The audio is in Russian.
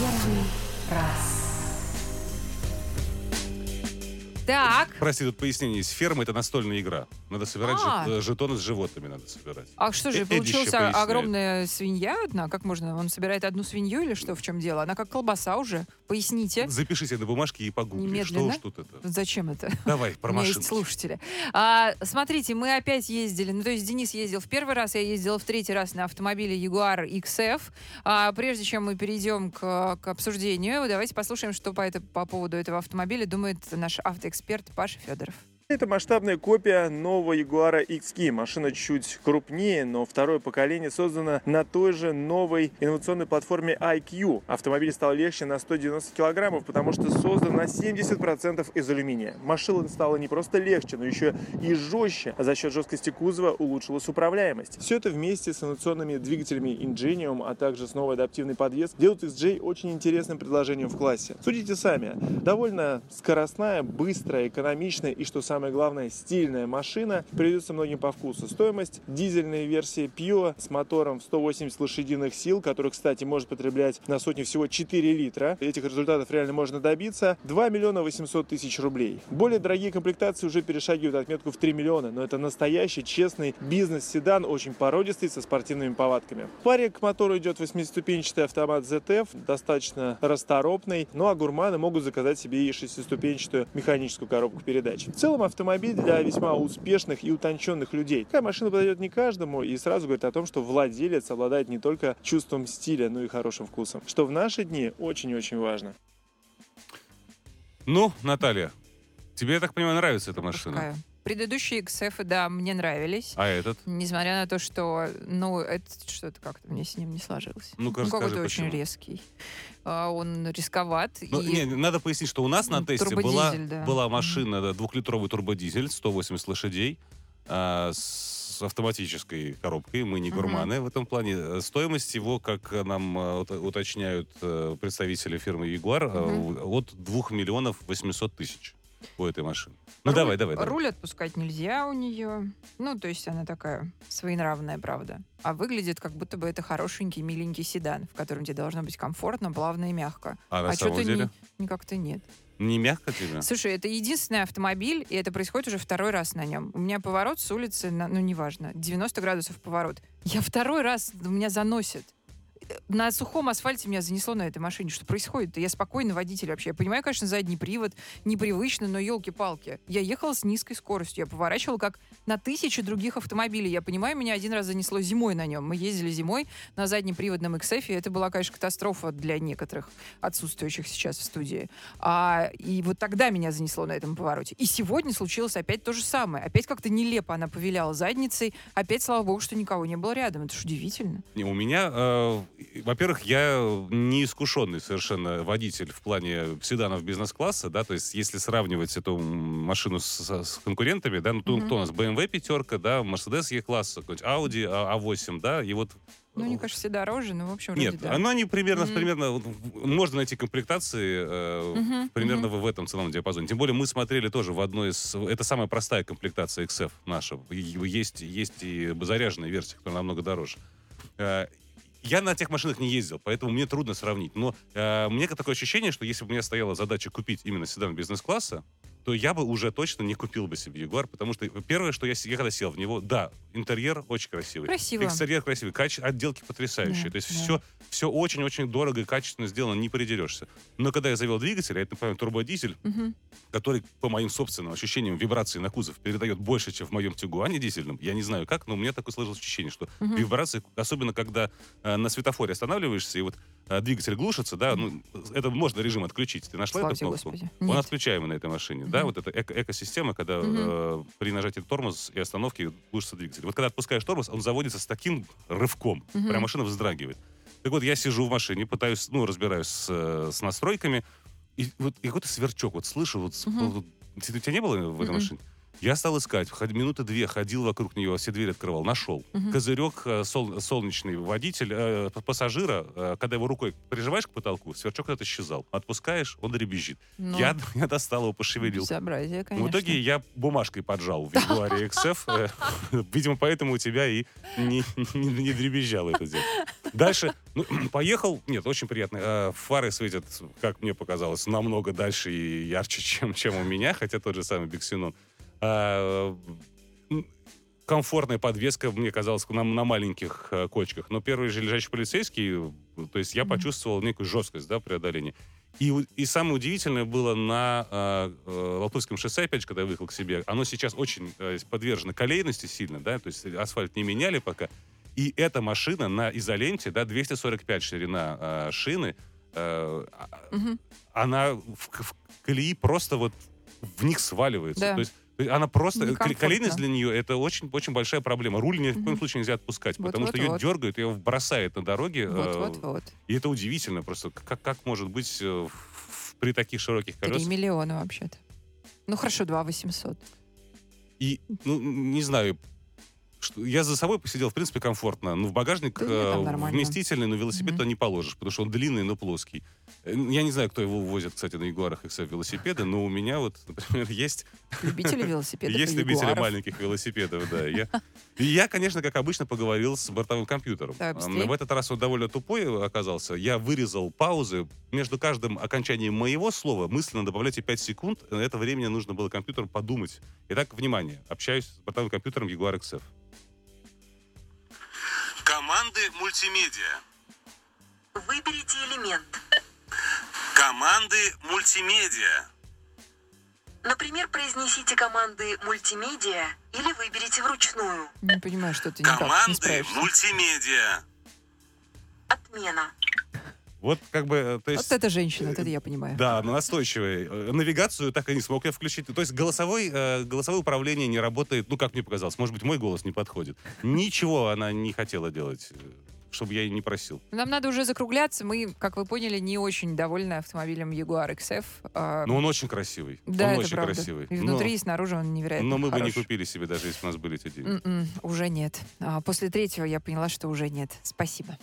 Первый раз. Так, Прости, тут пояснение есть. Ферма — это настольная игра. Надо собирать А. жет- жетоны с животными надо собирать. а что же, Э- получилась поясняет. огромная свинья одна? Как можно? Он собирает одну свинью или что? В чем дело? Она как колбаса уже. Поясните. Запиши себе на бумажке и погугли. Что Немедленно. уж тут это. Зачем это? Давай, про У меня есть машинки. слушатели. А, смотрите, мы опять ездили. Ну, то есть Денис ездил в первый раз, я ездила в третий раз на автомобиле Jaguar XF. А, прежде чем мы перейдем к, к обсуждению, давайте послушаем, что по, это, по поводу этого автомобиля думает наш автоэксперт Паша Федоров. Это масштабная копия нового Jaguar XK. Машина чуть крупнее, но второе поколение создано на той же новой инновационной платформе IQ. Автомобиль стал легче на 190 килограммов, потому что создан на 70% из алюминия. Машина стала не просто легче, но еще и жестче, а за счет жесткости кузова улучшилась управляемость. Все это вместе с инновационными двигателями Ingenium, а также с новой адаптивной подвеской делают XJ очень интересным предложением в классе. Судите сами. Довольно скоростная, быстрая, экономичная и, что самое главное, стильная машина придется многим по вкусу. Стоимость дизельной версии Pio с мотором в 180 лошадиных сил, который, кстати, может потреблять на сотню всего 4 литра. Этих результатов реально можно добиться. 2 миллиона 800 тысяч рублей. Более дорогие комплектации уже перешагивают отметку в 3 миллиона, но это настоящий, честный бизнес-седан, очень породистый, со спортивными повадками. В паре к мотору идет 8-ступенчатый автомат ZF, достаточно расторопный, ну а гурманы могут заказать себе и шестиступенчатую механическую коробку передач. В целом автомобиль для весьма успешных и утонченных людей. Такая машина подойдет не каждому и сразу говорит о том, что владелец обладает не только чувством стиля, но и хорошим вкусом, что в наши дни очень-очень важно. Ну, Наталья, тебе, я так понимаю, нравится эта машина? Какая? Предыдущие XF, да, мне нравились. А этот? Несмотря на то, что, ну, это что-то как-то мне с ним не сложилось. Ну-ка, ну, какой-то очень резкий. А, он рисковат. Ну, и... не, надо пояснить, что у нас на тесте была, да. была машина, да, двухлитровый турбодизель, 180 лошадей, а, с автоматической коробкой. Мы не гурманы в этом плане. Э, Стоимость его, как нам э, ут- уточняют э, представители фирмы Jaguar, Мгм. от 2 миллионов 800 тысяч у этой машины. Ну, Руль- давай, давай, давай. Руль отпускать нельзя у нее. Ну, то есть она такая своенравная, правда. А выглядит, как будто бы это хорошенький, миленький седан, в котором тебе должно быть комфортно, плавно и мягко. А на а самом что-то деле? не как-то нет. Не мягко тебе? Слушай, это единственный автомобиль, и это происходит уже второй раз на нем. У меня поворот с улицы, на- ну, неважно, 90 градусов поворот. Я второй раз, меня заносит. На сухом асфальте меня занесло на этой машине. Что происходит? Я спокойный водитель вообще. Я понимаю, конечно, задний привод непривычно, но елки-палки. Я ехала с низкой скоростью. Я поворачивала как на тысячи других автомобилей. Я понимаю, меня один раз занесло зимой на нем. Мы ездили зимой на заднеприводном XF, и это была, конечно, катастрофа для некоторых отсутствующих сейчас в студии. А, и вот тогда меня занесло на этом повороте. И сегодня случилось опять то же самое. Опять как-то нелепо она повиляла задницей. Опять, слава богу, что никого не было рядом. Это ж удивительно. У меня, э, во-первых, я не искушенный совершенно водитель в плане седанов бизнес-класса, да, то есть если сравнивать эту машину с, с конкурентами, да, ну, то, Мгм. кто у нас, BMW пятерка, да, Mercedes E-класса, какой-нибудь Audi А- A8, да, и вот... Ну, мне кажется, все дороже, но, в общем, вроде Нет, да. оно они примерно, Мгм. примерно, можно найти комплектации э, Мгм, примерно мгм. в, этом ценовом диапазоне. Тем более мы смотрели тоже в одной из... Это самая простая комплектация XF наша. Есть, есть и заряженная версия, которая намного дороже. Я на тех машинах не ездил, поэтому мне трудно сравнить. Но э, мне такое ощущение, что если бы у меня стояла задача купить именно седан бизнес-класса, то я бы уже точно не купил бы себе Ягуар, потому что первое, что я, я когда сел в него, да, интерьер очень красивый. Красиво. Экстерьер красивый, каче- отделки потрясающие. Да, То есть да. все, все очень-очень дорого и качественно сделано, не придерешься. Но когда я завел двигатель, а это, например, турбодизель, Мгм. который, по моим собственным ощущениям, вибрации на кузов передает больше, чем в моем Тигуане дизельном. Я не знаю как, но у меня такое сложилось ощущение, что Мгм. вибрации, особенно когда э, на светофоре останавливаешься, и вот двигатель глушится, да, ну, это можно режим отключить. Ты нашла Слава эту кнопку? Господи. Он Нет. отключаемый на этой машине, да, вот эта эко- экосистема, когда э, при нажатии тормоз и остановки глушится двигатель. Вот когда отпускаешь тормоз, он заводится с таким рывком, прям машина вздрагивает. Так вот, я сижу в машине, пытаюсь, ну, разбираюсь с, э, с настройками, и вот и какой-то сверчок, вот слышу, вот, вот, у тебя не было в этой машине? Я стал искать, минуты две ходил вокруг нее, все двери открывал, нашел. Мгм. Козырек, э, сол- солнечный водитель, э, пассажира, э, когда его рукой прижимаешь к потолку, сверчок этот исчезал. Отпускаешь, он дребезжит. Ну, Я, я достал его, пошевелил. Безобразие, конечно. В итоге я бумажкой поджал в Ягуаре XF. э, Видимо, поэтому у тебя и не, не, не дребезжало это дело. Дальше, ну, поехал, нет, очень приятно. Э, Фары светят, как мне показалось, намного дальше и ярче, чем, чем у меня, хотя тот же самый Биксенон. А, комфортная подвеска, мне казалось, на, на маленьких э, кочках. Но первый же лежачий полицейский, то есть я почувствовал некую жесткость, да, преодоления. И, и самое удивительное было на э, э, Латурском шоссе, опять же, когда я выехал к себе, оно сейчас очень э, подвержено колейности сильно, да, то есть асфальт не меняли пока. И эта машина на изоленте, да, 245 ширина э, шины, э, а- Мгм. она в, в колеи просто вот в них сваливается. Да. То есть она просто... Некомфортно. Колейность для нее это очень, очень большая проблема. Руль ни в коем случае нельзя отпускать, Вот, потому вот, что ее вот. дергают, ее бросает на дороге. э, Вот-вот-вот. и это удивительно просто. Как, как может быть э, при таких широких колесах? миллиона вообще-то. Ну хорошо, два восемьсот. И, ну, не знаю, что, я за собой посидел, в принципе, комфортно. Ну, в багажник Да нет, э, вместительный, но велосипед Мгм. туда не положишь, потому что он длинный, но плоский. Э, Я не знаю, кто его увозит, кстати, на Ягуарах XF велосипеды, но у меня вот, например, есть Любители велосипедов Есть любители маленьких велосипедов, да. Я, я, конечно, как обычно, поговорил с бортовым компьютером. Да. В этот раз он довольно тупой оказался. Я вырезал паузы. Между каждым окончанием моего слова мысленно добавляйте 5 секунд. На это времени нужно было компьютеру подумать. Итак, внимание. Общаюсь с бортовым компьютером Jaguar XF. Команды мультимедиа. Выберите элемент. Команды мультимедиа. Например, произнесите команды «мультимедиа» или выберите вручную. Не понимаю, что ты никак не справишься. мультимедиа. Отмена. Вот как бы, э, то есть... Вот это женщина, вот это я понимаю. Да, но настойчивый. Э, Навигацию так и не смог я включить. То есть голосовой, э, голосовое управление не работает, ну, как мне показалось. Может быть, мой голос не подходит. Ничего она не хотела делать, э, чтобы я и не просил. Нам надо уже закругляться. Мы, как вы поняли, не очень довольны автомобилем Jaguar XF. А, Но он очень красивый. да, он это очень правда. красивый. И Но- внутри, и снаружи он невероятно но, мы бы не хорош. купили себе, даже если бы у нас были эти деньги. М-м, уже нет. А, после третьего я поняла, что уже нет. Спасибо.